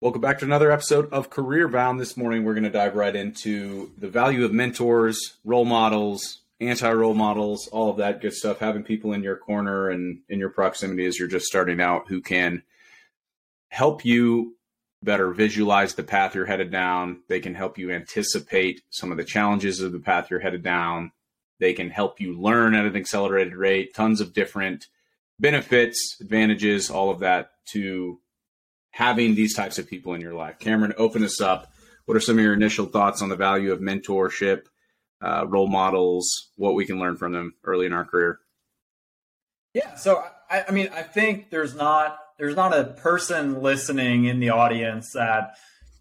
Welcome back to another episode of Career Bound. This morning, we're going to dive right into the value of mentors, role models, anti role models, all of that good stuff. Having people in your corner and in your proximity as you're just starting out who can help you better visualize the path you're headed down. They can help you anticipate some of the challenges of the path you're headed down. They can help you learn at an accelerated rate, tons of different benefits, advantages, all of that to having these types of people in your life. Cameron, open us up. What are some of your initial thoughts on the value of mentorship, uh, role models, what we can learn from them early in our career? Yeah, so I, I mean, I think there's not there's not a person listening in the audience that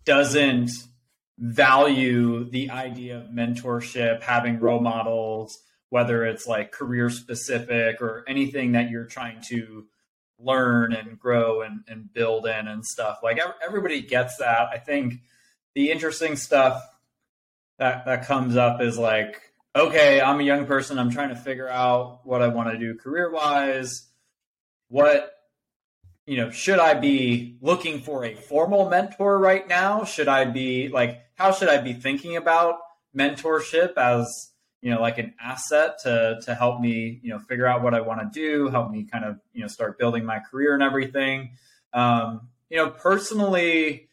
doesn't value the idea of mentorship, having role models, whether it's like career specific or anything that you're trying to learn and grow and, and build in and stuff. Like everybody gets that. I think the interesting stuff that that comes up is like, okay, I'm a young person. I'm trying to figure out what I want to do career wise. What you know, should I be looking for a formal mentor right now? Should I be like, how should I be thinking about mentorship as you know like an asset to to help me you know figure out what I want to do, help me kind of you know start building my career and everything. Um, you know, personally,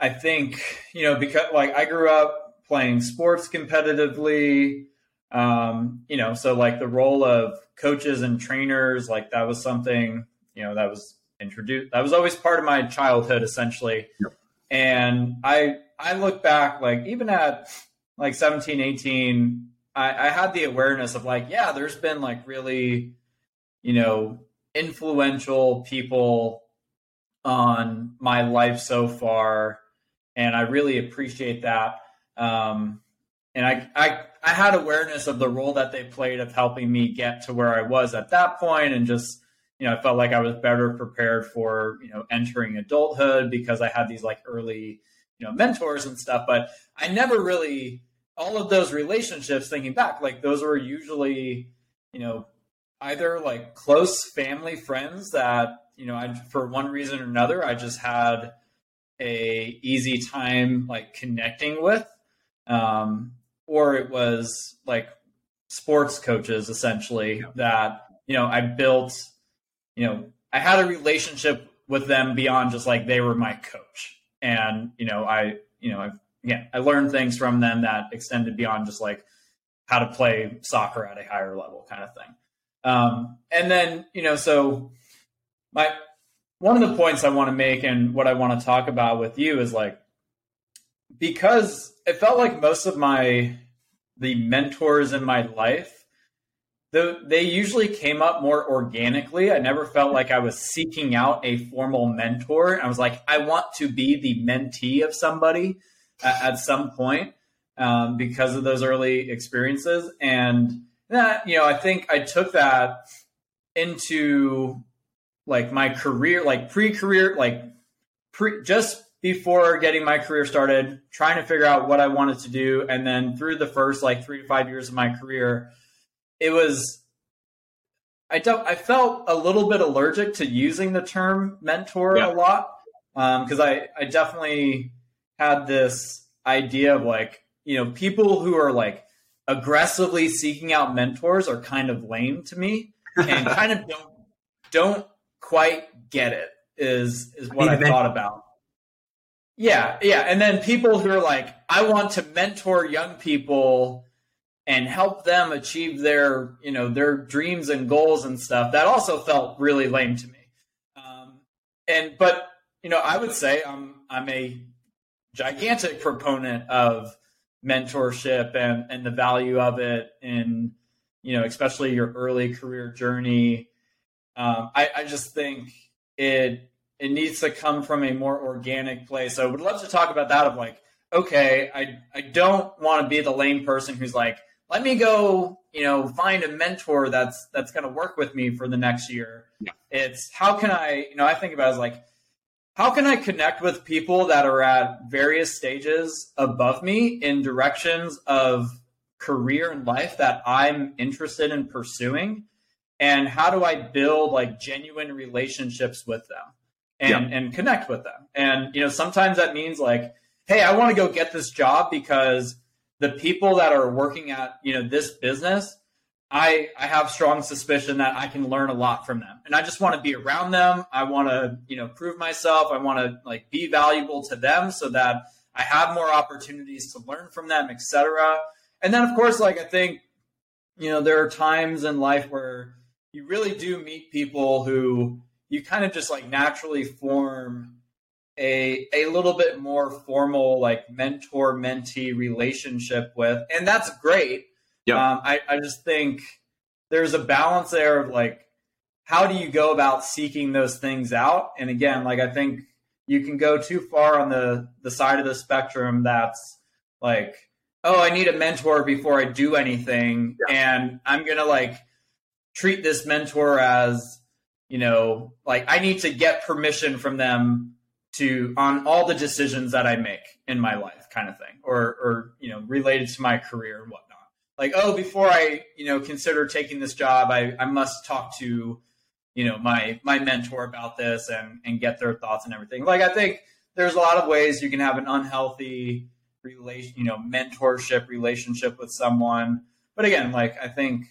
I think you know because like I grew up playing sports competitively. Um, you know, so like the role of coaches and trainers, like that was something you know that was introduced. That was always part of my childhood, essentially. Yep. And I I look back like even at like 17, 18, I, I had the awareness of like, yeah, there's been like really, you know, influential people on my life so far. And I really appreciate that. Um, and I, I, I had awareness of the role that they played of helping me get to where I was at that point and just, you know, I felt like I was better prepared for, you know, entering adulthood because I had these like early, you know, mentors and stuff. But I never really all of those relationships, thinking back, like those were usually, you know, either like close family friends that, you know, I for one reason or another, I just had a easy time like connecting with. Um, or it was like sports coaches essentially yeah. that, you know, I built, you know, I had a relationship with them beyond just like they were my coach. And, you know, I, you know, I've yeah, I learned things from them that extended beyond just like how to play soccer at a higher level kind of thing. Um, and then, you know, so my one of the points I want to make and what I want to talk about with you is like because it felt like most of my the mentors in my life the, they usually came up more organically. I never felt like I was seeking out a formal mentor. I was like, I want to be the mentee of somebody at, at some point um, because of those early experiences. And that, you know, I think I took that into like my career, like pre career, like pre, just before getting my career started, trying to figure out what I wanted to do. And then through the first like three to five years of my career, it was I don't I felt a little bit allergic to using the term mentor yeah. a lot because um, I I definitely had this idea of like, you know, people who are like aggressively seeking out mentors are kind of lame to me and kind of don't don't quite get it is is what I, I thought about. Yeah, yeah. And then people who are like, I want to mentor young people and help them achieve their, you know, their dreams and goals and stuff. That also felt really lame to me. Um, and but you know, I would say I'm I'm a gigantic proponent of mentorship and, and the value of it in, you know, especially your early career journey. Um, I, I just think it it needs to come from a more organic place. I would love to talk about that of like, okay, I I don't want to be the lame person who's like, let me go, you know, find a mentor that's that's going to work with me for the next year. Yeah. It's how can I, you know, I think about it as like how can I connect with people that are at various stages above me in directions of career and life that I'm interested in pursuing? And how do I build like genuine relationships with them? and yeah. and connect with them. And you know, sometimes that means like, hey, I want to go get this job because the people that are working at you know this business I I have strong suspicion that I can learn a lot from them, and I just want to be around them. I want to you know prove myself. I want to like be valuable to them so that I have more opportunities to learn from them, etc. And then of course, like I think you know there are times in life where you really do meet people who you kind of just like naturally form a a little bit more formal like mentor mentee relationship with, and that's great yeah. Um, I, I just think there's a balance there of like, how do you go about seeking those things out? And again, like I think you can go too far on the the side of the spectrum that's like, oh, I need a mentor before I do anything, yeah. and I'm gonna like treat this mentor as you know, like I need to get permission from them to on all the decisions that I make in my life, kind of thing, or or you know, related to my career and what like, oh, before I, you know, consider taking this job, I, I must talk to, you know, my my mentor about this and and get their thoughts and everything. Like, I think there's a lot of ways you can have an unhealthy relation, you know, mentorship relationship with someone. But again, like I think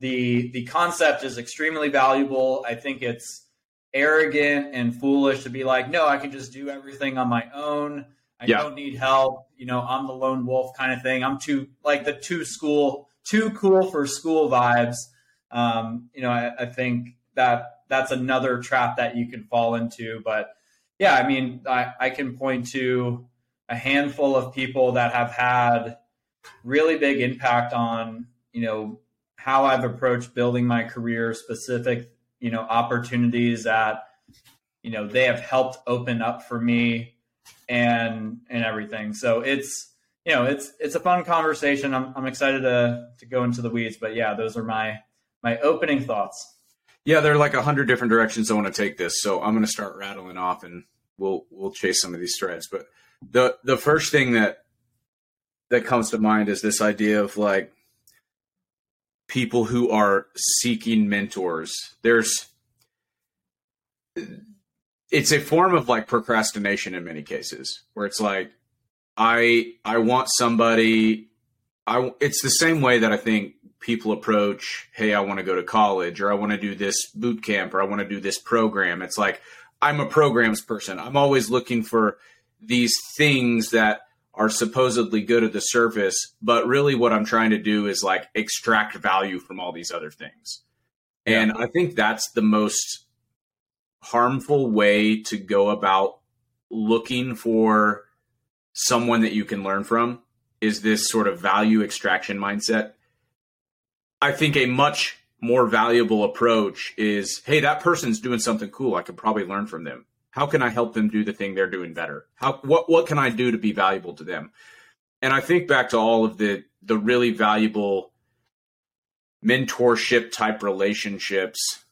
the the concept is extremely valuable. I think it's arrogant and foolish to be like, no, I can just do everything on my own. I yeah. don't need help. You know, I'm the lone wolf kind of thing. I'm too like the too school, too cool for school vibes. Um, you know, I, I think that that's another trap that you can fall into. But yeah, I mean, I, I can point to a handful of people that have had really big impact on, you know, how I've approached building my career, specific, you know, opportunities that, you know, they have helped open up for me and and everything. So it's you know it's it's a fun conversation. I'm I'm excited to to go into the weeds, but yeah, those are my my opening thoughts. Yeah, there are like a hundred different directions I want to take this, so I'm going to start rattling off, and we'll we'll chase some of these threads. But the the first thing that that comes to mind is this idea of like people who are seeking mentors. There's it's a form of like procrastination in many cases where it's like i i want somebody i it's the same way that i think people approach hey i want to go to college or i want to do this boot camp or i want to do this program. It's like i'm a programs person. I'm always looking for these things that are supposedly good at the surface but really what i'm trying to do is like extract value from all these other things. Yeah. and i think that's the most harmful way to go about looking for someone that you can learn from is this sort of value extraction mindset. I think a much more valuable approach is hey, that person's doing something cool. I could probably learn from them. How can I help them do the thing they're doing better? How what what can I do to be valuable to them? And I think back to all of the the really valuable mentorship type relationships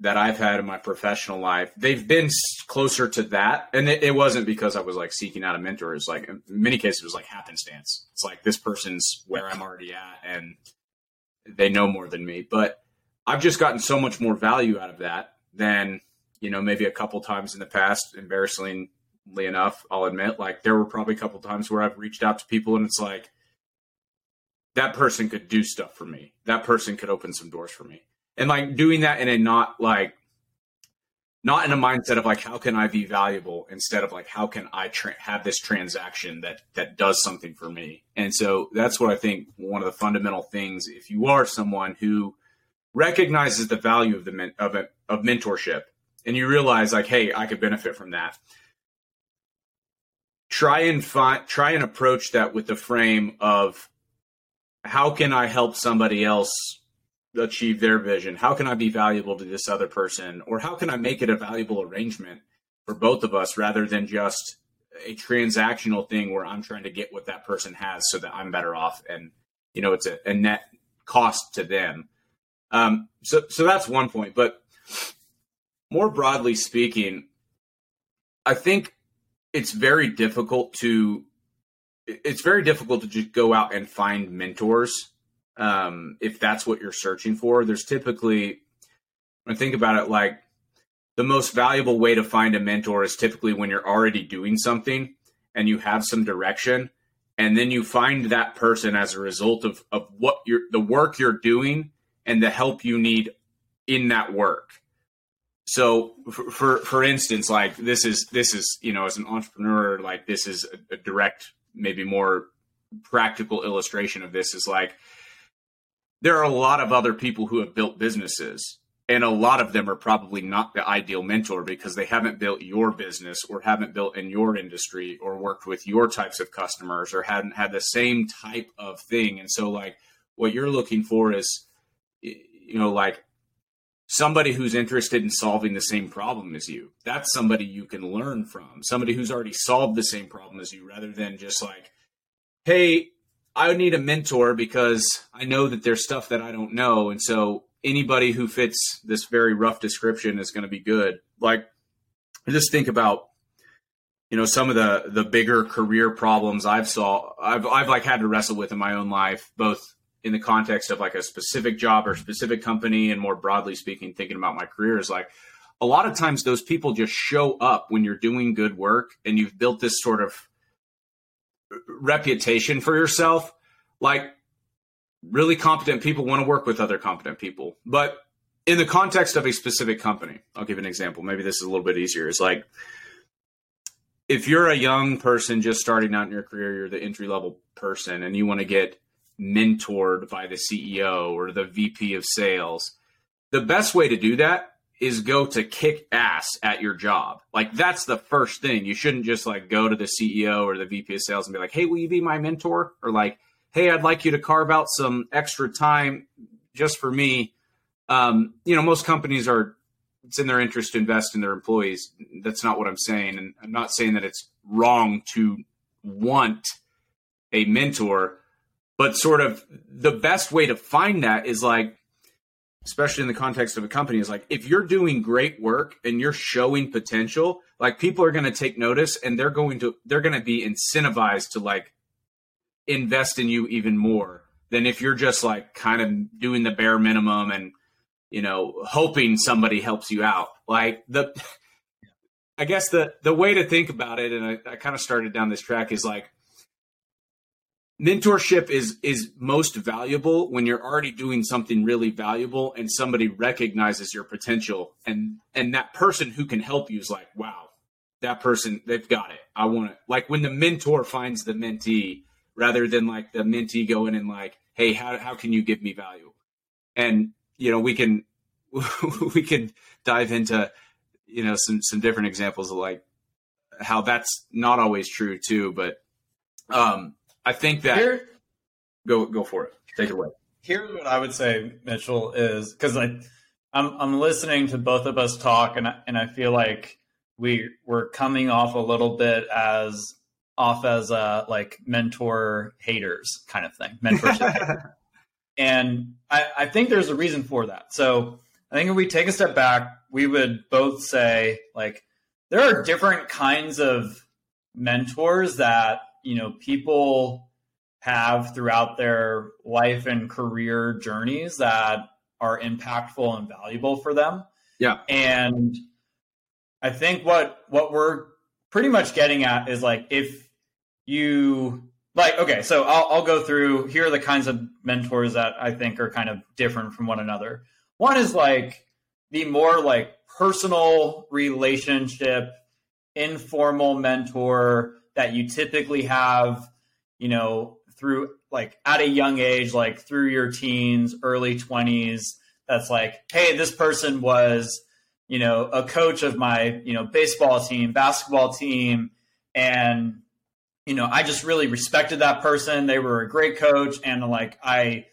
that I've had in my professional life, they've been closer to that. And it, it, wasn't because I was like seeking out a mentor. It's like in many cases, it was like happenstance. It's like this person's where I'm already at and they know more than me. But I've just gotten so much more value out of that than, you know, maybe a couple times in the past, embarrassingly enough, I'll admit, like there were probably a couple times where I've reached out to people and it's like, that person could do stuff for me. That person could open some doors for me and like doing that in a not like not in a mindset of like how can I be valuable instead of like how can I tra- have this transaction that that does something for me. And so that's what I think one of the fundamental things if you are someone who recognizes the value of the men- of it, of mentorship and you realize like hey, I could benefit from that. Try and find try and approach that with the frame of how can I help somebody else achieve their vision? How can I be valuable to this other person? Or how can I make it a valuable arrangement for both of us rather than just a transactional thing where I'm trying to get what that person has so that I'm better off and you know it's a, a net cost to them. Um, so so that's one point. But more broadly speaking, I think it's very difficult to it's very difficult to just go out and find mentors um, if that's what you're searching for. There's typically, when I think about it, like the most valuable way to find a mentor is typically when you're already doing something and you have some direction and then you find that person as a result of, of what you're the work you're doing and the help you need in that work so for, for, instance like this is this is you know as an entrepreneur like this is a, a direct maybe more practical illustration of this is like there are a lot of other people who have built businesses and a lot of them are probably not the ideal mentor because they haven't built your business or haven't built in your industry or worked with your types of customers or hadn't had the same type of thing. And so like what you're looking for is you know like somebody who's interested in solving the same problem as you. That's somebody you can learn from somebody who's already solved the same problem as you rather than just like hey i would need a mentor because i know that there's stuff that i don't know and so anybody who fits this very rough description is going to be good. Like, just think about you know some of the the bigger career problems I've saw I've I've like had to wrestle with in my own life, both in the context of like a specific job or specific company, and more broadly speaking, thinking about my career is like a lot of times those people just show up when you're doing good work and you've built this sort of reputation for yourself. Like really competent people want to work with other competent people. But in the context of a specific company, I'll give an example. Maybe this is a little bit easier. It's like if you're a young person just starting out in your career, you're the entry level person, and you want to get mentored by the CEO or the VP of sales, the best way to do that is go to kick ass at your job. Like that's the first thing. You shouldn't just like go to the CEO or the VP of sales and be like, "Hey, will you be my mentor?" or like, hey, I'd like you to carve out some extra time just for me. Um, you know, most companies are, it's in their interest to invest in their employees. That's not what I'm saying. And I'm not saying that it's wrong to want a mentor, but sort of the best way to find that is like, especially in the context of a company, is like if you're doing great work and you're showing potential, like people are going to take notice and they're going to, they're going to be incentivized to like invest in you even more than if you're just like kind of doing the bare minimum and you know hoping somebody helps you out. Like the i guess the the way to think about it and i, I kind of started down this track is like mentorship is is most valuable when you're already doing something really valuable and somebody recognizes your potential and and that person who can help you is like wow that person they've got it i want it like when the mentor finds the mentee rather than like the mentee going and like, hey, how how can you give me value? And you know, we can we can dive into you know some some different examples of like how that's not always true too. But um, I think that Here, go go for it. Take it away. Here's what I would say, Mitchell, is because I I'm I'm listening to both of us talk, and I, and I feel like we we're coming off a little bit as off as a like mentor haters kind of thing, mentorship. and I, I think there's a reason for that. So I think if we take a step back, we would both say like there are different kinds of mentors that you know people have throughout their life and career journeys that are impactful and valuable for them. Yeah. And I think what what we're pretty much getting at is like if you like okay so I'll, I'll go through here are the kinds of mentors that i think are kind of different from one another one is like the more like personal relationship informal mentor that you typically have you know through like at a young age like through your teens early 20s that's like hey this person was you know a coach of my you know baseball team basketball team and you know, I just really respected that person. They were a great coach. And like, I,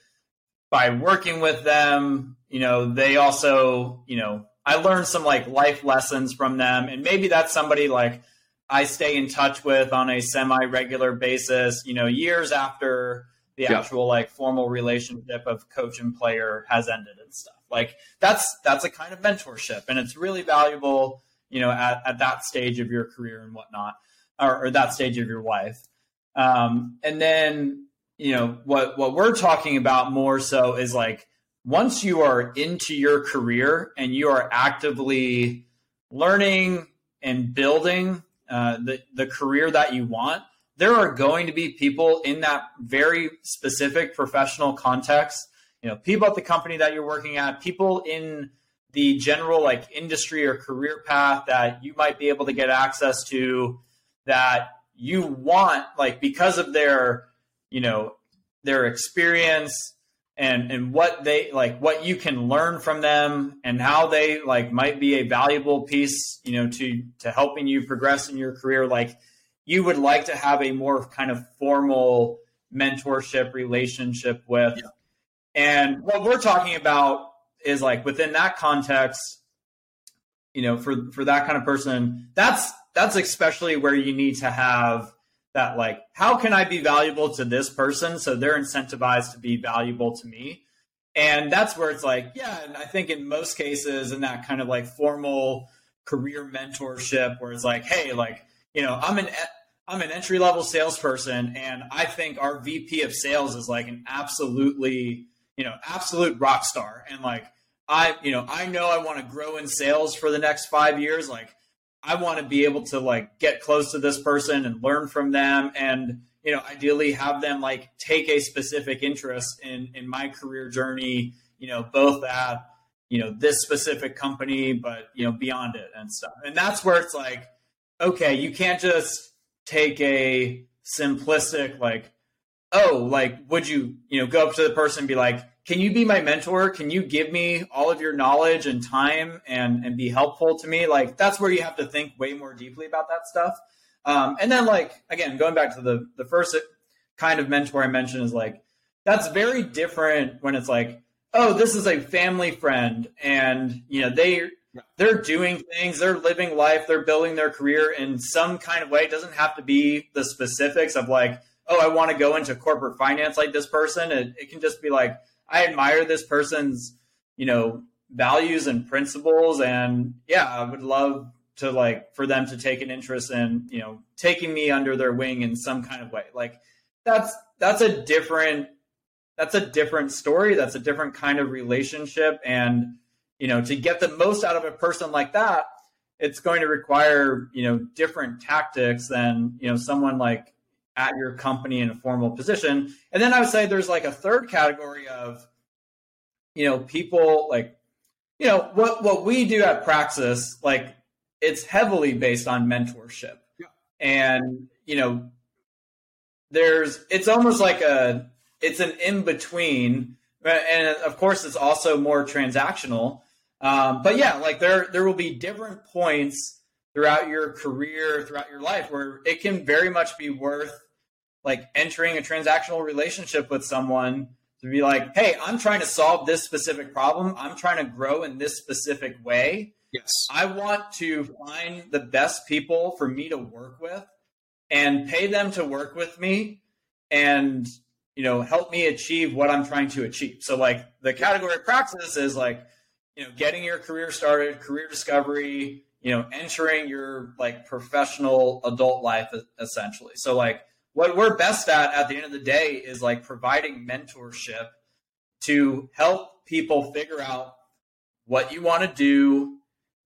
by working with them, you know, they also, you know, I learned some like life lessons from them. And maybe that's somebody like I stay in touch with on a semi regular basis, you know, years after the yeah. actual like formal relationship of coach and player has ended and stuff. Like that's that's a kind of mentorship and it's really valuable, you know, at, at that stage of your career and whatnot or, or that stage of your life. Um, and then, you know, what, what we're talking about more so is like once you are into your career and you are actively learning and building uh, the the career that you want, there are going to be people in that very specific professional context. You know, people at the company that you're working at, people in the general like industry or career path that you might be able to get access to that you want like because of their you know their experience and and what they like what you can learn from them and how they like might be a valuable piece you know to to helping you progress in your career like you would like to have a more kind of formal mentorship relationship with yeah. and what we're talking about is like within that context you know for for that kind of person that's that's especially where you need to have that like how can i be valuable to this person? So they're incentivized to be valuable to me. And that's where it's like yeah and i think in most cases in that kind of like formal career mentorship where it's like hey like you know i'm an i'm an entry level salesperson and i think our vp of sales is like an absolutely you know absolute rock star. And like i you know i know i want to grow in sales for the next five years. Like I want to be able to like get close to this person and learn from them and you know ideally have them like take a specific interest in in my career journey you know both at you know this specific company but you know beyond it and stuff. And that's where it's like okay you can't just take a simplistic like oh like would you you know go up to the person and be like can you be my mentor? Can you give me all of your knowledge and time and and be helpful to me? Like that's where you have to think way more deeply about that stuff. Um, and then like again, going back to the the first kind of mentor I mentioned is like that's very different when it's like, oh, this is a family friend, and you know they they're doing things, they're living life, they're building their career in some kind of way. It doesn't have to be the specifics of like, oh, I want to go into corporate finance like this person. It, it can just be like, I admire this person's, you know, values and principles. And yeah, I would love to like for them to take an interest in, you know, taking me under their wing in some kind of way. Like that's that's a different that's a different story. That's a different kind of relationship. And, you know, to get the most out of a person like that, it's going to require, you know, different tactics than, you know, someone like at your company in a formal position. And then I would say there's like a third category of, you know, people like, you know, what what we do at Praxis, like it's heavily based on mentorship. Yeah. And, you know, there's it's almost like a it's an in between. And of course it's also more transactional. Um, but yeah, like there there will be different points throughout your career, throughout your life, where it can very much be worth like entering a transactional relationship with someone to be like, hey, I'm trying to solve this specific problem. I'm trying to grow in this specific way. Yes. I want to find the best people for me to work with and pay them to work with me and you know help me achieve what I'm trying to achieve. So like the category of Praxis is like, you know, getting your career started, career discovery, you know, entering your like professional adult life essentially. So like what we're best at at the end of the day is like providing mentorship to help people figure out what you want to do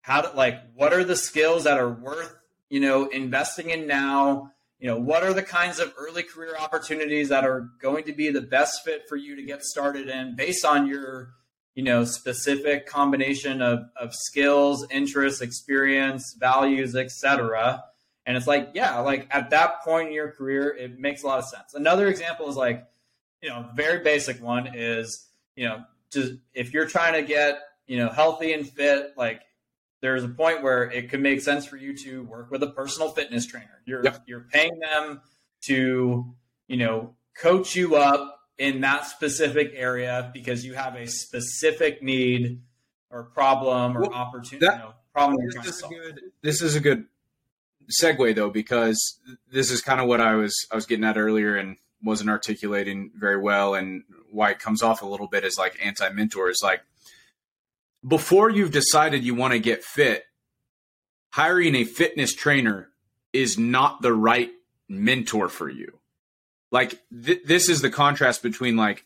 how to like what are the skills that are worth you know investing in now? You know what are the kinds of early career opportunities that are going to be the best fit for you to get started in based on your you know specific combination of, of skills interests experience values etc and it's like, yeah, like at that point in your career, it makes a lot of sense. Another example is like, you know, very basic one is, you know, just if you're trying to get, you know, healthy and fit, like there's a point where it could make sense for you to work with a personal fitness trainer. You're yep. you're paying them to, you know, coach you up in that specific area because you have a specific need or problem or well, opportunity, that, you know, problem to solve. Good, this is a good segue though because this is kind of what I was I was getting at earlier and wasn't articulating very well and why it comes off a little bit as like anti mentor is like before you've decided you want to get fit hiring a fitness trainer is not the right mentor for you. Like th- this is the contrast between like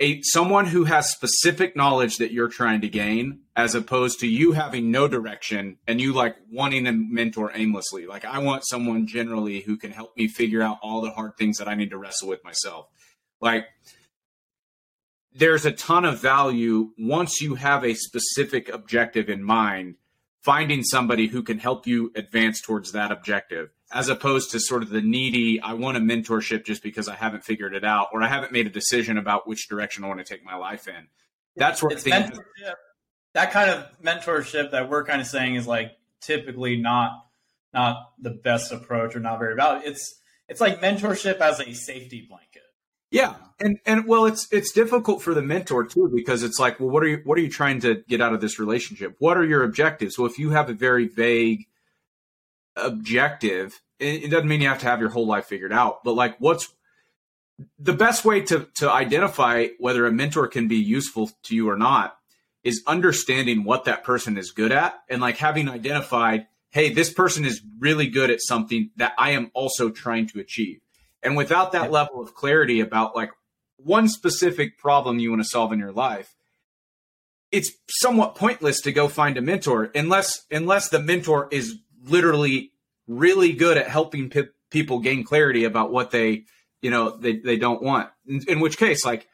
a someone who has specific knowledge that you're trying to gain as opposed to you having no direction and you like wanting to mentor aimlessly. Like i want someone generally who can help me figure out all the hard things that i need to wrestle with myself. Like there's a ton of value once you have a specific objective in mind finding somebody who can help you advance towards that objective as opposed to sort of the needy i want a mentorship just because i haven't figured it out or i haven't made a decision about which direction i want to take my life in. That's where mentorship. that kind of mentorship that we're kind of saying is like typically not not the best approach or not very valuable it's it's like mentorship as a safety blanket yeah, and and well, it's it's difficult for the mentor too because it's like, well, what are you what are you trying to get out of this relationship? What are your objectives? Well, if you have a very vague objective, it, it doesn't mean you have to have your whole life figured out. But like, what's the best way to to identify whether a mentor can be useful to you or not is understanding what that person is good at and like having identified, hey, this person is really good at something that I am also trying to achieve and without that level of clarity about like one specific problem you want to solve in your life, it's somewhat pointless to go find a mentor unless unless the mentor is literally really good at helping p- people gain clarity about what they you know they, they don't want. In, in which case like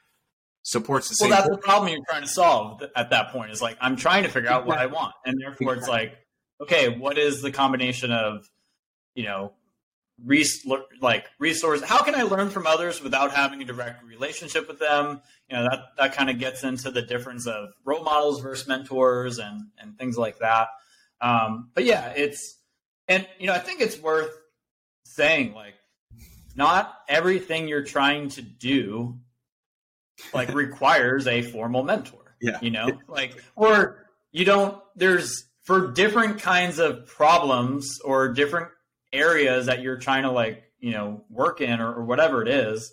supports the well that's the problem you're trying to solve at that point is like i'm trying to figure out what i want. And therefore it's like okay what is the combination of you know res- like resource how can i learn from others without having a direct relationship with them? You know that that kind of gets into the difference of role models versus mentors and and things like that. Um, but yeah it's and you know i think it's worth saying like not everything you're trying to do like requires a formal mentor yeah. you know? Like or you don't there's for different kinds of problems or different areas that you're trying to like you know work in or, or whatever it is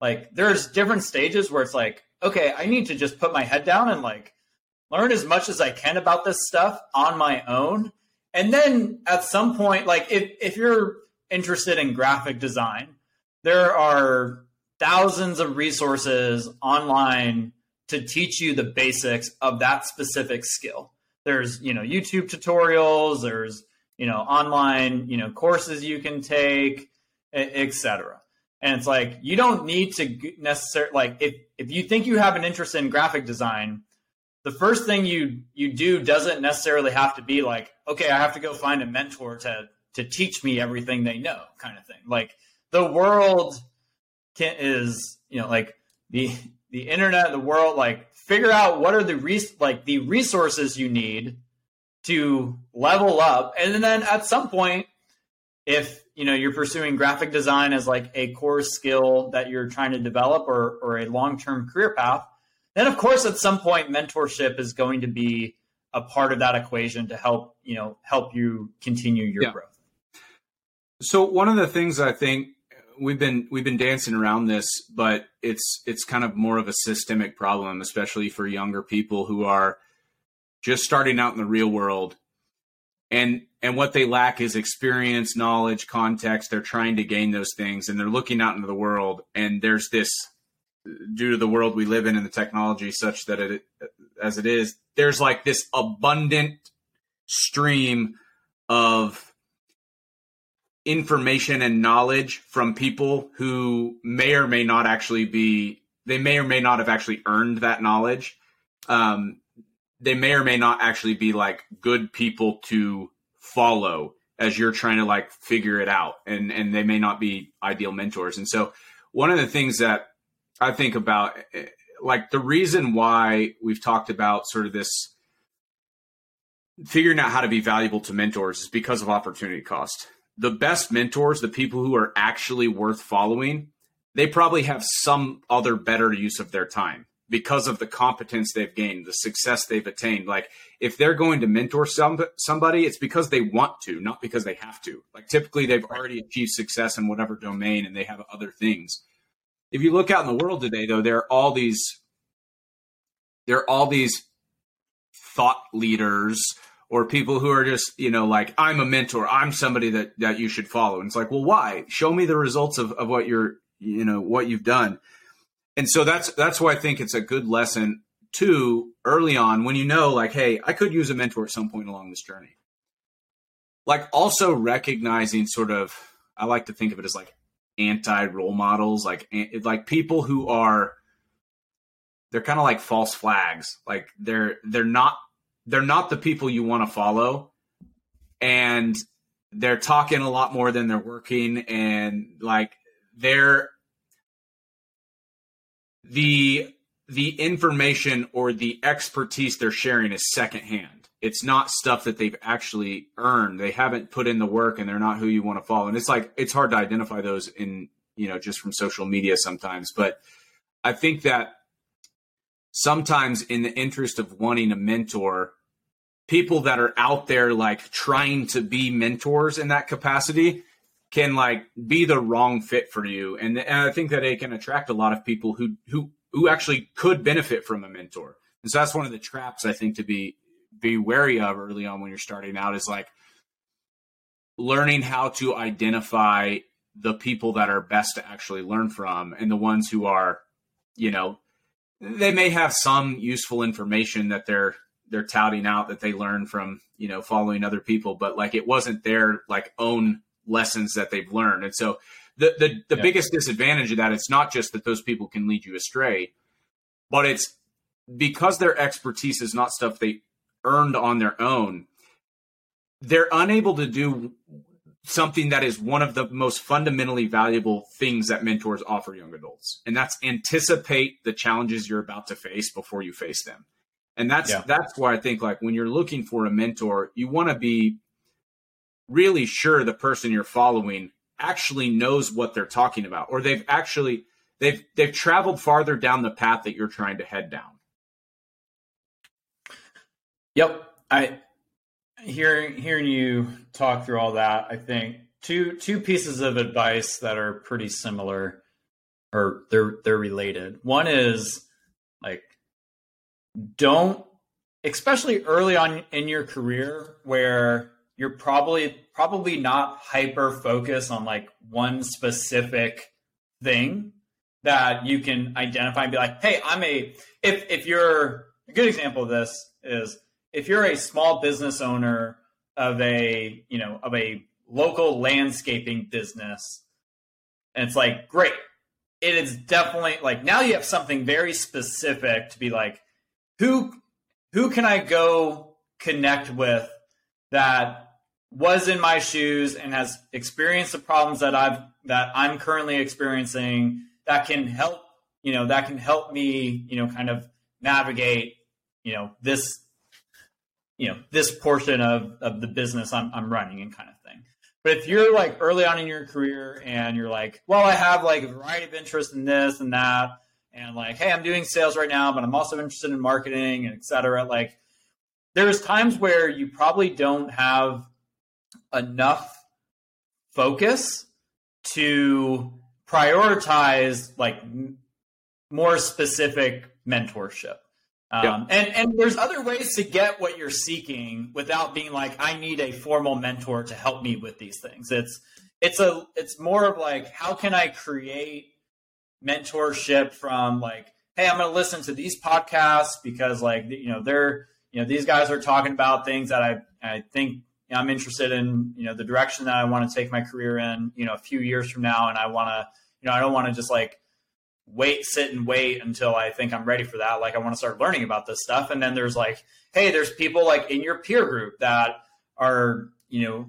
like there's different stages where it's like okay i need to just put my head down and like learn as much as i can about this stuff on my own. And then at some point like if, if you're interested in graphic design there are thousands of resources online to teach you the basics of that specific skill. There's you know youtube tutorials there's you know, online, you know, courses you can take, etc. And it's like you don't need to necessarily like if if you think you have an interest in graphic design, the first thing you you do doesn't necessarily have to be like, okay, I have to go find a mentor to to teach me everything they know, kind of thing. Like the world can, is, you know, like the the internet, the world, like figure out what are the res- like the resources you need to level up. And then at some point, if you know you're pursuing graphic design as like a core skill that you're trying to develop or, or a long-term career path, then of course at some point mentorship is going to be a part of that equation to help you know help you continue your yeah. growth. So one of the things I think we've been we've been dancing around this, but it's it's kind of more of a systemic problem, especially for younger people who are just starting out in the real world. And and what they lack is experience knowledge context. They're trying to gain those things and they're looking out into the world. And there's this due to the world we live in and the technology such that it as it is there's like this abundant stream of information and knowledge from people who may or may not actually be they may or may not have actually earned that knowledge. Um, they may or may not actually be like good people to follow as you're trying to like figure it out. And and they may not be ideal mentors. And so one of the things that i think about eh, like the reason why we've talked about sort of this figuring out how to be valuable to mentors is because of opportunity cost. The best mentors the people who are actually worth following they probably have some other better use of their time because of the competence they've gained, the success they've attained. Like if they're going to mentor some somebody, it's because they want to, not because they have to. Like typically they've already achieved success in whatever domain and they have other things. If you look out in the world today though, there are all these there are all these thought leaders or people who are just, you know, like, I'm a mentor, I'm somebody that that you should follow. And it's like, well, why? Show me the results of, of what you're, you know, what you've done and so that's that's why I think it's a good lesson too early on when you know like hey I could use a mentor at some point along this journey. Like also recognizing sort of I like to think of it as like anti role models like like people who are they're kind of like false flags. Like they're they're not they're not the people you want to follow. And they're talking a lot more than they're working. And like they're the the information or the expertise they're sharing is secondhand. It's not stuff that they've actually earned. They haven't put in the work and they're not who you want to follow. And it's like it's hard to identify those in, you know, just from social media sometimes. But I think that sometimes in the interest of wanting a mentor, people that are out there like trying to be mentors in that capacity can like be the wrong fit for you. And, and i think that it can attract a lot of people who who who actually could benefit from a mentor. And so that's one of the traps i think to be be wary of early on when you're starting out is like learning how to identify the people that are best to actually learn from and the ones who are you know they may have some useful information that they're they're touting out that they learned from you know following other people but like it wasn't their like own lessons that they've learned and so the the, the yeah. biggest disadvantage of that it's not just that those people can lead you astray but it's because their expertise is not stuff they earned on their own they're unable to do something that is one of the most fundamentally valuable things that mentors offer young adults and that's anticipate the challenges you're about to face before you face them and that's yeah. that's why I think like when you're looking for a mentor, you want to be really sure the person you're following actually knows what they're talking about or they've actually they've they've traveled farther down the path that you're trying to head down. Yep. I hearing hearing you talk through all that, I think two two pieces of advice that are pretty similar or they're they're related. One is like don't especially early on in your career where you're probably probably not hyper focused on like one specific thing that you can identify and be like hey i'm a if if you're a good example of this is if you're a small business owner of a you know of a local landscaping business and it's like great. It is definitely like now you have something very specific to be like who who can I go connect with that was in my shoes and has experienced the problems that I've that I'm currently experiencing that can help you know that can help me you know kind of navigate you know this you know this portion of of the business I'm, I'm running and kind of thing but if you're like early on in your career and you're like well i have like a variety of interest in this and that and like, hey, I'm doing sales right now, but I'm also interested in marketing and et cetera. Like, there's times where you probably don't have enough focus to prioritize like more specific mentorship. Um, yeah. and, and there's other ways to get what you're seeking without being like, I need a formal mentor to help me with these things. It's, it's a, it's more of like, how can I create mentorship from like, hey, I'm going to listen to these podcasts because like you know they're you know these guys are talking about things that I I think I'm interested in you know the direction that I want to take my career in you know a few years from now, and I want to you know I don't want to just like wait sit and wait until I think I'm ready for that. Like I want to start learning about this stuff, and then there's like, hey, there's people like in your peer group that are you know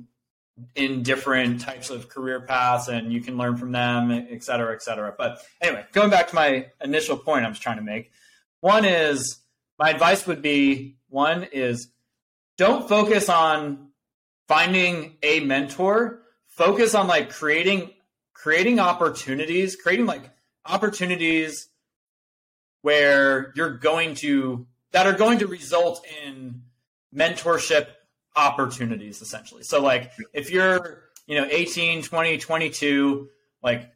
in different types of career paths and you can learn from them, et cetera, et cetera. But anyway, going back to my initial point I was trying to make, one is my advice would be one is don't focus on finding a mentor, focus on like creating creating opportunities, creating like opportunities where you're going to that are going to result in mentorship opportunities essentially. So like if you're, you know, 18, 20, 22, like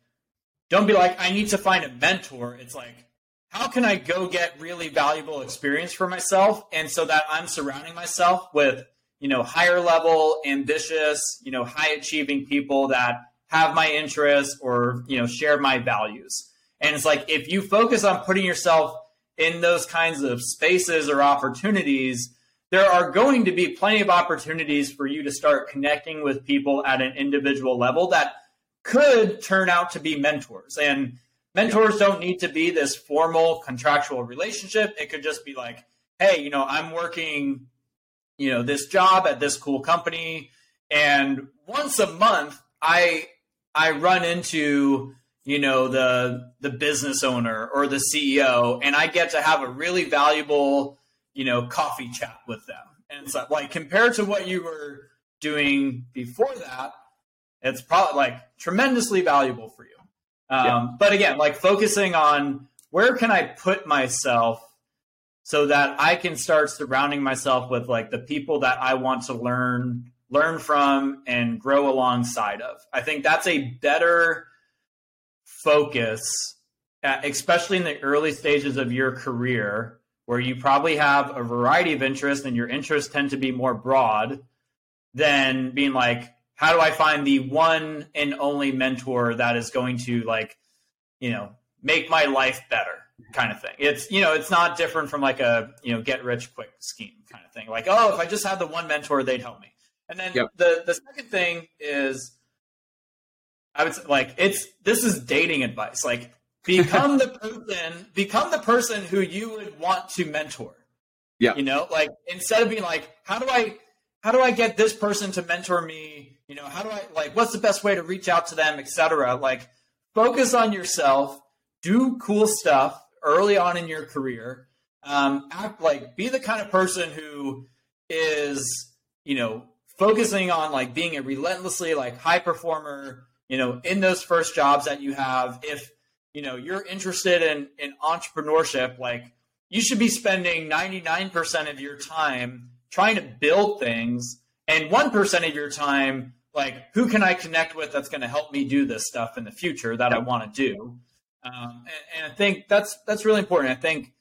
don't be like I need to find a mentor. It's like how can I go get really valuable experience for myself and so that I'm surrounding myself with, you know, higher level, ambitious, you know, high achieving people that have my interests or, you know, share my values. And it's like if you focus on putting yourself in those kinds of spaces or opportunities, there are going to be plenty of opportunities for you to start connecting with people at an individual level that could turn out to be mentors. And mentors don't need to be this formal contractual relationship. It could just be like, hey, you know, I'm working, you know, this job at this cool company. And once a month, I I run into you know the the business owner or the CEO, and I get to have a really valuable you know coffee chat with them. And so, like compared to what you were doing before that, it's probably like tremendously valuable for you. Um, yeah. But again, like focusing on where can I put myself so that I can start surrounding myself with like the people that I want to learn learn from and grow alongside of. I think that's a better focus, at, especially in the early stages of your career, where you probably have a variety of interests and your interests tend to be more broad than being like, how do I find the one and only mentor that is going to like, you know, make my life better kind of thing. It's, you know, it's not different from like a, you know, get rich quick scheme kind of thing. Like, oh, if I just had the one mentor, they'd help me. And then yep. the, the second thing is I would say, like it's this is dating advice. Like become the person, become the person who you would want to mentor. Yeah. You know, like instead of being like, how do I how do I get this person to mentor me? You know, how do I like what's the best way to reach out to them, etc. Like focus on yourself, do cool stuff early on in your career. Um, act like be the kind of person who is, you know, focusing on like being a relentlessly like high performer you know, in those first jobs that you have, if you know you're interested in in entrepreneurship, like you should be spending 99% of your time trying to build things and 1% of your time like who can I connect with that's going to help me do this stuff in the future that I want to do. Um, and, and I think that's that's really important. I think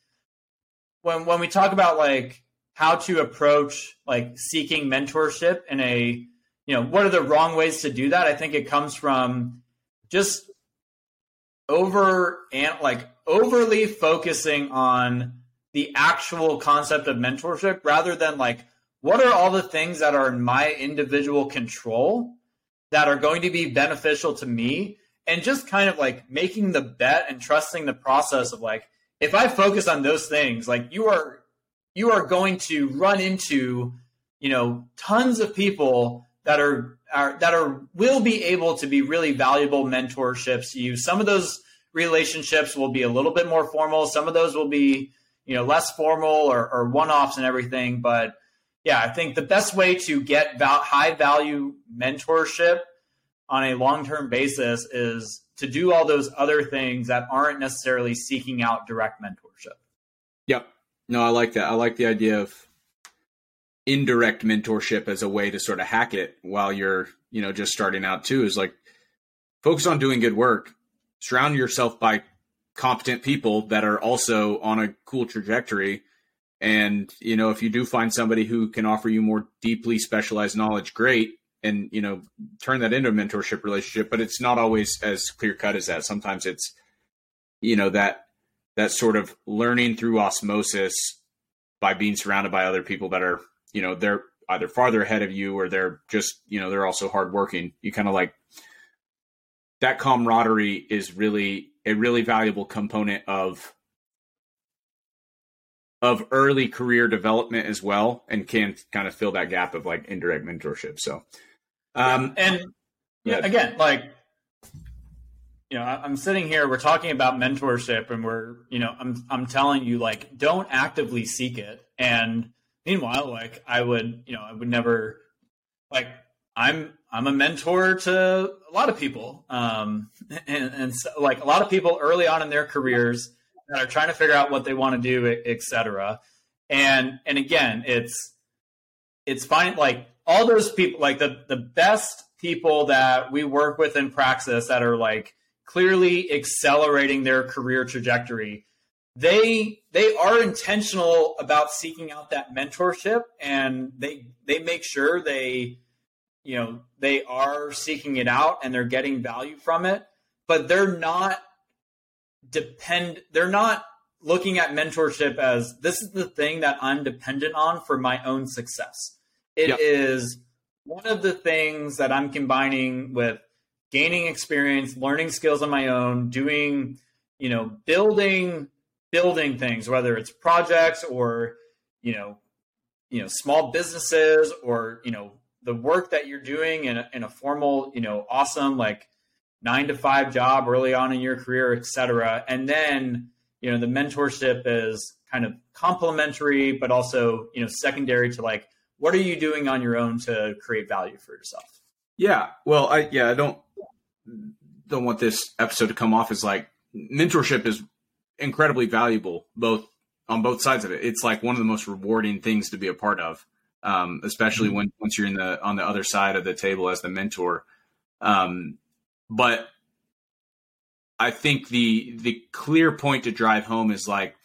when when we talk about like how to approach like seeking mentorship in a you know, what are the wrong ways to do that? I think it comes from just over and like overly focusing on the actual concept of mentorship rather than like what are all the things that are in my individual control that are going to be beneficial to me and just kind of like making the bet and trusting the process of like if i focus on those things like you are you are going to run into you know tons of people that are, are that are will be able to be really valuable mentorships to you. Some of those relationships will be a little bit more formal. Some of those will be you know less formal or, or one offs and everything. But yeah, I think the best way to get val- high value mentorship on a long term basis is to do all those other things that aren't necessarily seeking out direct mentorship. Yep. No, I like that. I like the idea of indirect mentorship as a way to sort of hack it while you're, you know, just starting out too is like focus on doing good work. Surround yourself by competent people that are also on a cool trajectory. And, you know, if you do find somebody who can offer you more deeply specialized knowledge, great. And, you know, turn that into a mentorship relationship, but it's not always as clear cut as that. Sometimes it's, you know, that, that sort of learning through osmosis by being surrounded by other people that are you know they're either farther ahead of you or they're just you know they're also hardworking. You kind of like that camaraderie is really a really valuable component of of early career development as well and can kind of fill that gap of like indirect mentorship so um and yeah, again like you know i'm sitting here we're talking about mentorship and we're you know i'm i'm telling you like don't actively seek it and Meanwhile, like I would, you know, I would never like I'm I'm a mentor to a lot of people, um, and, and so, like a lot of people early on in their careers that are trying to figure out what they want to do, etc. And and again, it's it's fine. Like all those people, like the the best people that we work with in Praxis that are like clearly accelerating their career trajectory they they are intentional about seeking out that mentorship and they they make sure they you know they are seeking it out and they're getting value from it but they're not depend they're not looking at mentorship as this is the thing that I'm dependent on for my own success. It yep. is one of the things that I'm combining with gaining experience, learning skills on my own, doing, you know, building building things, whether it's projects or, you know, you know, small businesses or, you know, the work that you're doing in a, in a formal, you know, awesome like nine to five job early on in your career, et cetera. And then, you know, the mentorship is kind of complementary, but also, you know, secondary to like, what are you doing on your own to create value for yourself? Yeah. Well, I, yeah, I don't, don't want this episode to come off as like mentorship is incredibly valuable, both on both sides of it. It's like one of the most rewarding things to be a part of, um, especially mm-hmm. when once you're in the on the other side of the table as the mentor. Um, but I think the the clear point to drive home is like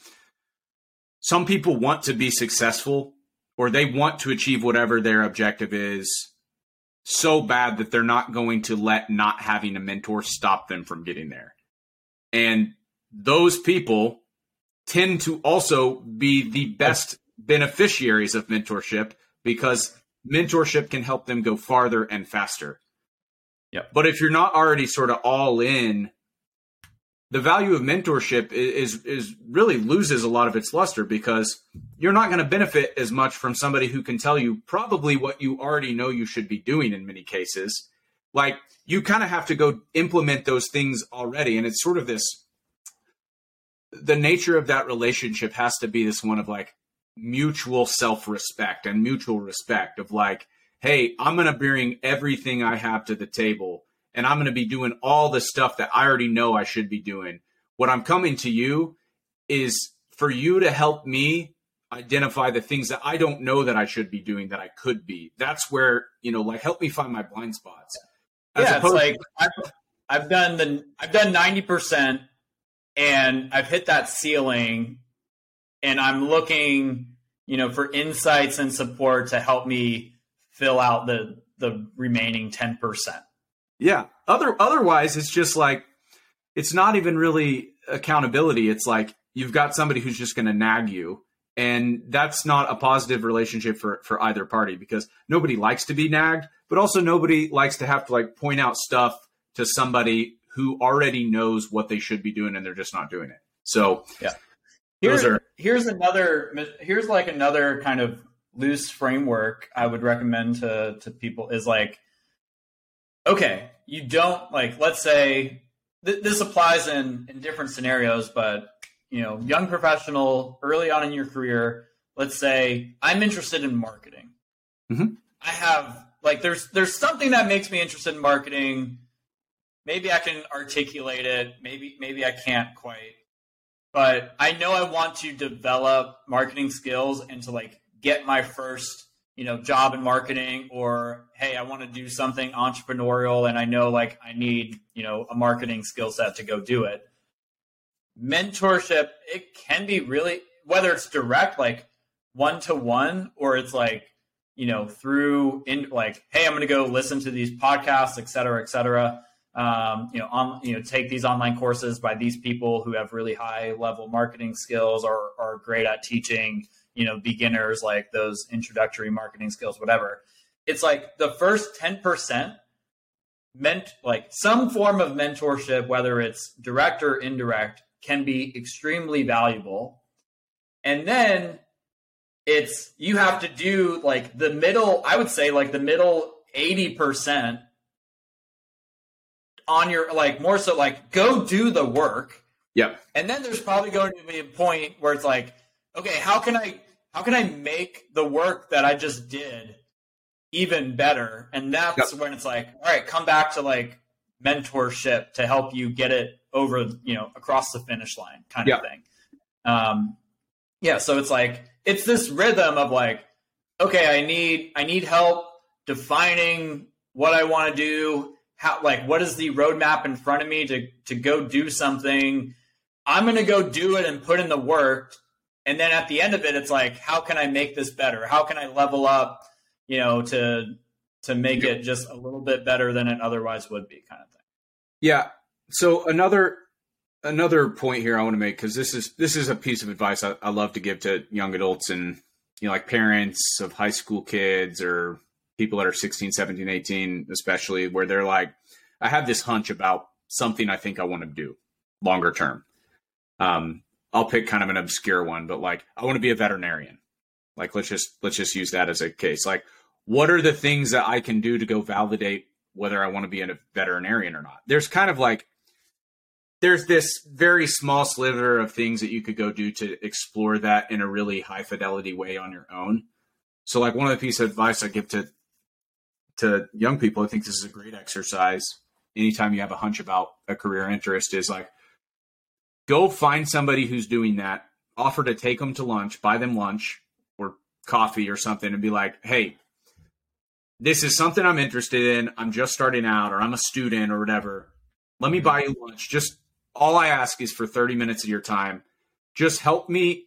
some people want to be successful or they want to achieve whatever their objective is so bad that they're not going to let not having a mentor stop them from getting there. And those people tend to also be the best beneficiaries of mentorship because mentorship can help them go farther and faster. Yeah. But if you're not already sort of all in, the value of mentorship is is really loses a lot of its luster because you're not going to benefit as much from somebody who can tell you probably what you already know you should be doing in many cases. Like you kind of have to go implement those things already and it's sort of this the nature of that relationship has to be this one of like mutual self-respect and mutual respect of like hey, I'm going to bring everything I have to the table and I'm going to be doing all the stuff that I already know I should be doing. What I'm coming to you is for you to help me identify the things that I don't know that I should be doing that I could be. That's where, you know, like help me find my blind spots. As yeah, it's like I've, I've done the I've done 90% and I've hit that ceiling and I'm looking, you know, for insights and support to help me fill out the the remaining 10%. Yeah. Other otherwise it's just like it's not even really accountability. It's like you've got somebody who's just going to nag you and that's not a positive relationship for for either party because nobody likes to be nagged, but also nobody likes to have to like point out stuff to somebody who already knows what they should be doing and they're just not doing it. So, yeah. Here's, are, here's another here's like another kind of loose framework I would recommend to to people is like, okay, you don't like. Let's say th- this applies in in different scenarios, but you know, young professional early on in your career. Let's say I'm interested in marketing. Mm-hmm. I have like there's there's something that makes me interested in marketing. Maybe I can articulate it. Maybe maybe I can't quite but I know I want to develop marketing skills and to like get my first you know job in marketing or hey i want to do something entrepreneurial and i know like i need you know a marketing skill set to go do it. Mentorship it can be really whether it's direct like one to one or it's like you know through in like hey i'm going to go listen to these podcasts et cetera et cetera. Um, you know on you know take these online courses by these people who have really high level marketing skills or are great at teaching you know beginners like those introductory marketing skills whatever. It's like the first 10% meant like some form of mentorship whether it's direct or indirect can be extremely valuable. And then it's you have to do like the middle i would say like the middle 80% on your like more so like go do the work. Yep. And then there's probably going to be a point where it's like, okay, how can I how can I make the work that I just did even better? And that's yep. when it's like, all right, come back to like mentorship to help you get it over, you know, across the finish line kind yep. of thing. Um, yeah. So it's like, it's this rhythm of like, okay, I need, I need help defining what I want to do. How, like, what is the roadmap in front of me to, to go do something? I'm going to go do it and put in the work and then at the end of it it's like how can i make this better? How can i level up you know to to make it just a little bit better than it otherwise would be kind of thing. Yeah. So another another point here I want to make because this is this is a piece of advice I, I love to give to young adults and you know like parents of high school kids or people that are 16 17 18 especially where they're like i have this hunch about something i think i want to do longer term. Um, i'll pick kind of an obscure one but like i want to be a veterinarian like let's just let's just use that as a case like what are the things that i can do to go validate whether i want to be a veterinarian or not there's kind of like there's this very small sliver of things that you could go do to explore that in a really high fidelity way on your own. So, like one of the pieces of advice I give to to young people, I think this is a great exercise. Anytime you have a hunch about a career interest, is like go find somebody who's doing that. Offer to take them to lunch, buy them lunch or coffee or something, and be like, "Hey, this is something I'm interested in. I'm just starting out, or I'm a student, or whatever. Let me mm-hmm. buy you lunch. Just all I ask is for 30 minutes of your time. Just help me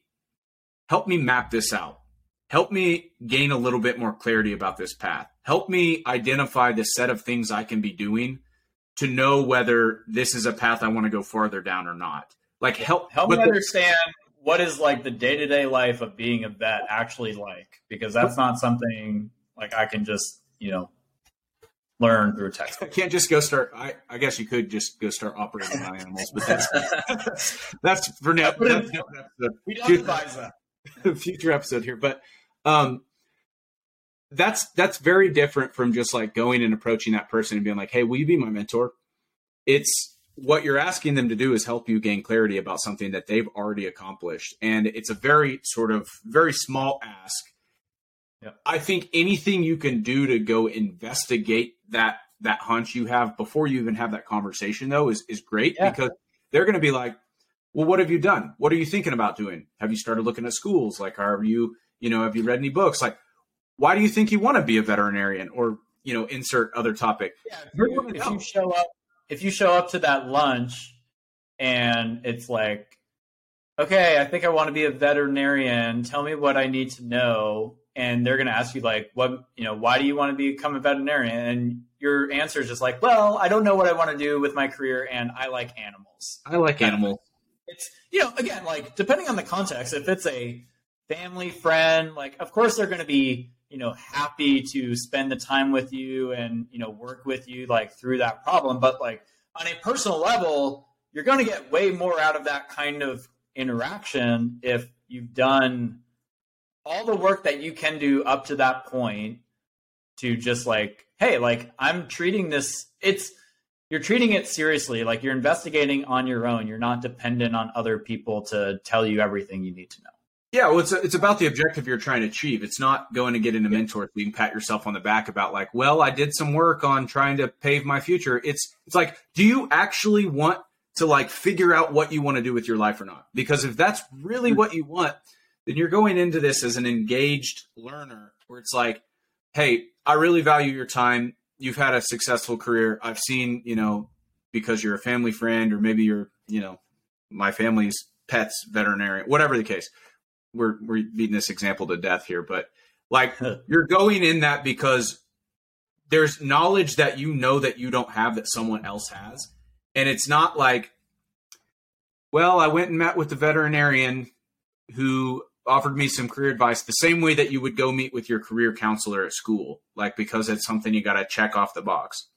help me map this out. Help me gain a little bit more clarity about this path. Help me identify the set of things I can be doing to know whether this is a path I want to go farther down or not. Like help help me the, understand what is like the day-to-day life of being a vet actually like because that's not something like I can just, you know, learn through text. I can't just go start. I, I guess you could just go start operating on animals, but that's that's for now. That's, we don't future, advise that. Future episode here, but um, that's that's very different from just like going and approaching that person and being like, "Hey, will you be my mentor?" It's what you're asking them to do is help you gain clarity about something that they've already accomplished, and it's a very sort of very small ask Yep. I think anything you can do to go investigate that that hunch you have before you even have that conversation though is is great yeah. because they're going to be like, "Well, what have you done? What are you thinking about doing? Have you started looking at schools? Like, are you, you know, have you read any books? Like, why do you think you want to be a veterinarian or, you know, insert other topic?" Yeah, if, you, if you show up if you show up to that lunch and it's like, "Okay, I think I want to be a veterinarian. Tell me what I need to know." and they're going to ask you like what you know why do you want to become a veterinarian and your answer is just like well i don't know what i want to do with my career and i like animals i like animals it's you know again like depending on the context if it's a family friend like of course they're going to be you know happy to spend the time with you and you know work with you like through that problem but like on a personal level you're going to get way more out of that kind of interaction if you've done all the work that you can do up to that point to just like, hey, like I'm treating this, it's, you're treating it seriously. Like you're investigating on your own. You're not dependent on other people to tell you everything you need to know. Yeah, well, it's it's about the objective you're trying to achieve. It's not going to get into mentor so you can pat yourself on the back about like, well, I did some work on trying to pave my future. It's it's like, do you actually want to like figure out what you want to do with your life or not? Because if that's really what you want, then you're going into this as an engaged learner where it's like, hey, I really value your time. You've had a successful career. I've seen, you know, because you're a family friend or maybe you're, you know, my family's pets veterinarian, whatever the case. We're we're beating this example to death here, but like you're going in that because there's knowledge that you know that you don't have that someone else has. And it's not like, well, I went and met with the veterinarian who offered me some career advice the same way that you would go meet with your career counselor at school, like because it's something you got to check off the box.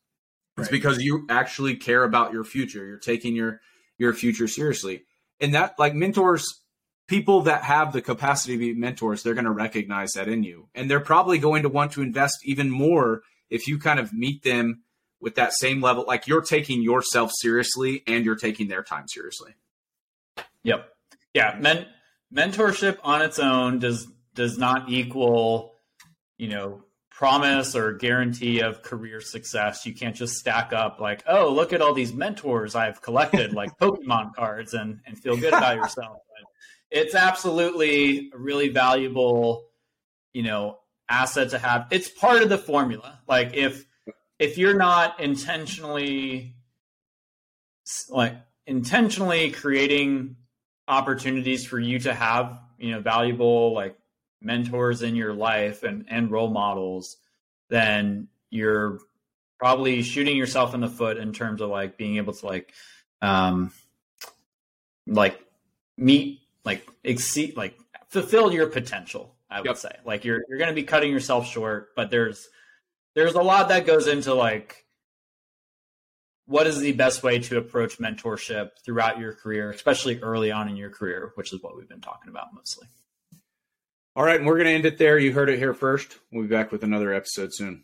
Right. It's because you actually care about your future. You're taking your your future seriously. And that like mentors people that have the capacity to be mentors, they're going to recognize that in you. And they're probably going to want to invest even more if you kind of meet them with that same level like you're taking yourself seriously and you're taking their time seriously. Yep. Yeah, men mentorship on its own does does not equal, you know, promise or guarantee of career success. You can't just stack up like, oh, look at all these mentors I've collected, like Pokemon cards, and and feel good about yourself. It's absolutely a really valuable, you know, asset to have. It's part of the formula. Like if if you're not intentionally like intentionally creating opportunities for you to have you know valuable like mentors in your life and and role models then you're probably shooting yourself in the foot in terms of like being able to like um like meet like exceed like fulfill your potential i would Yep. say like you're you're going to be cutting yourself short but there's there's a lot that goes into like what is the best way to approach mentorship throughout your career especially early on in your career which is what we've been talking about mostly All right, and we're going to end it there. You heard it here first. We'll be back with another episode soon.